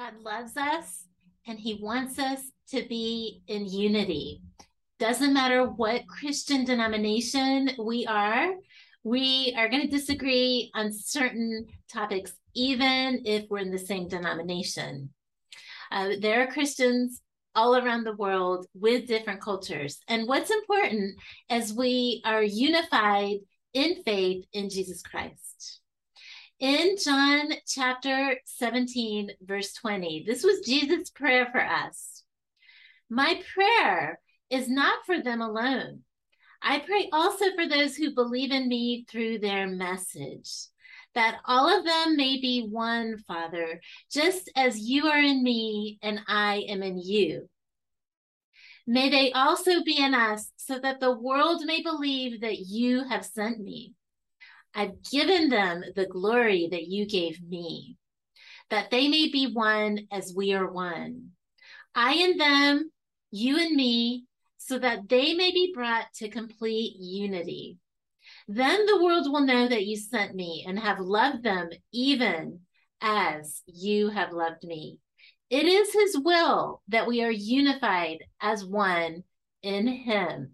God loves us and he wants us to be in unity. Doesn't matter what Christian denomination we are, we are going to disagree on certain topics, even if we're in the same denomination. Uh, there are Christians all around the world with different cultures. And what's important is we are unified in faith in Jesus Christ. In John chapter 17, verse 20, this was Jesus' prayer for us. My prayer is not for them alone. I pray also for those who believe in me through their message, that all of them may be one, Father, just as you are in me and I am in you. May they also be in us, so that the world may believe that you have sent me. I've given them the glory that you gave me, that they may be one as we are one. I and them, you and me, so that they may be brought to complete unity. Then the world will know that you sent me and have loved them even as you have loved me. It is his will that we are unified as one in him.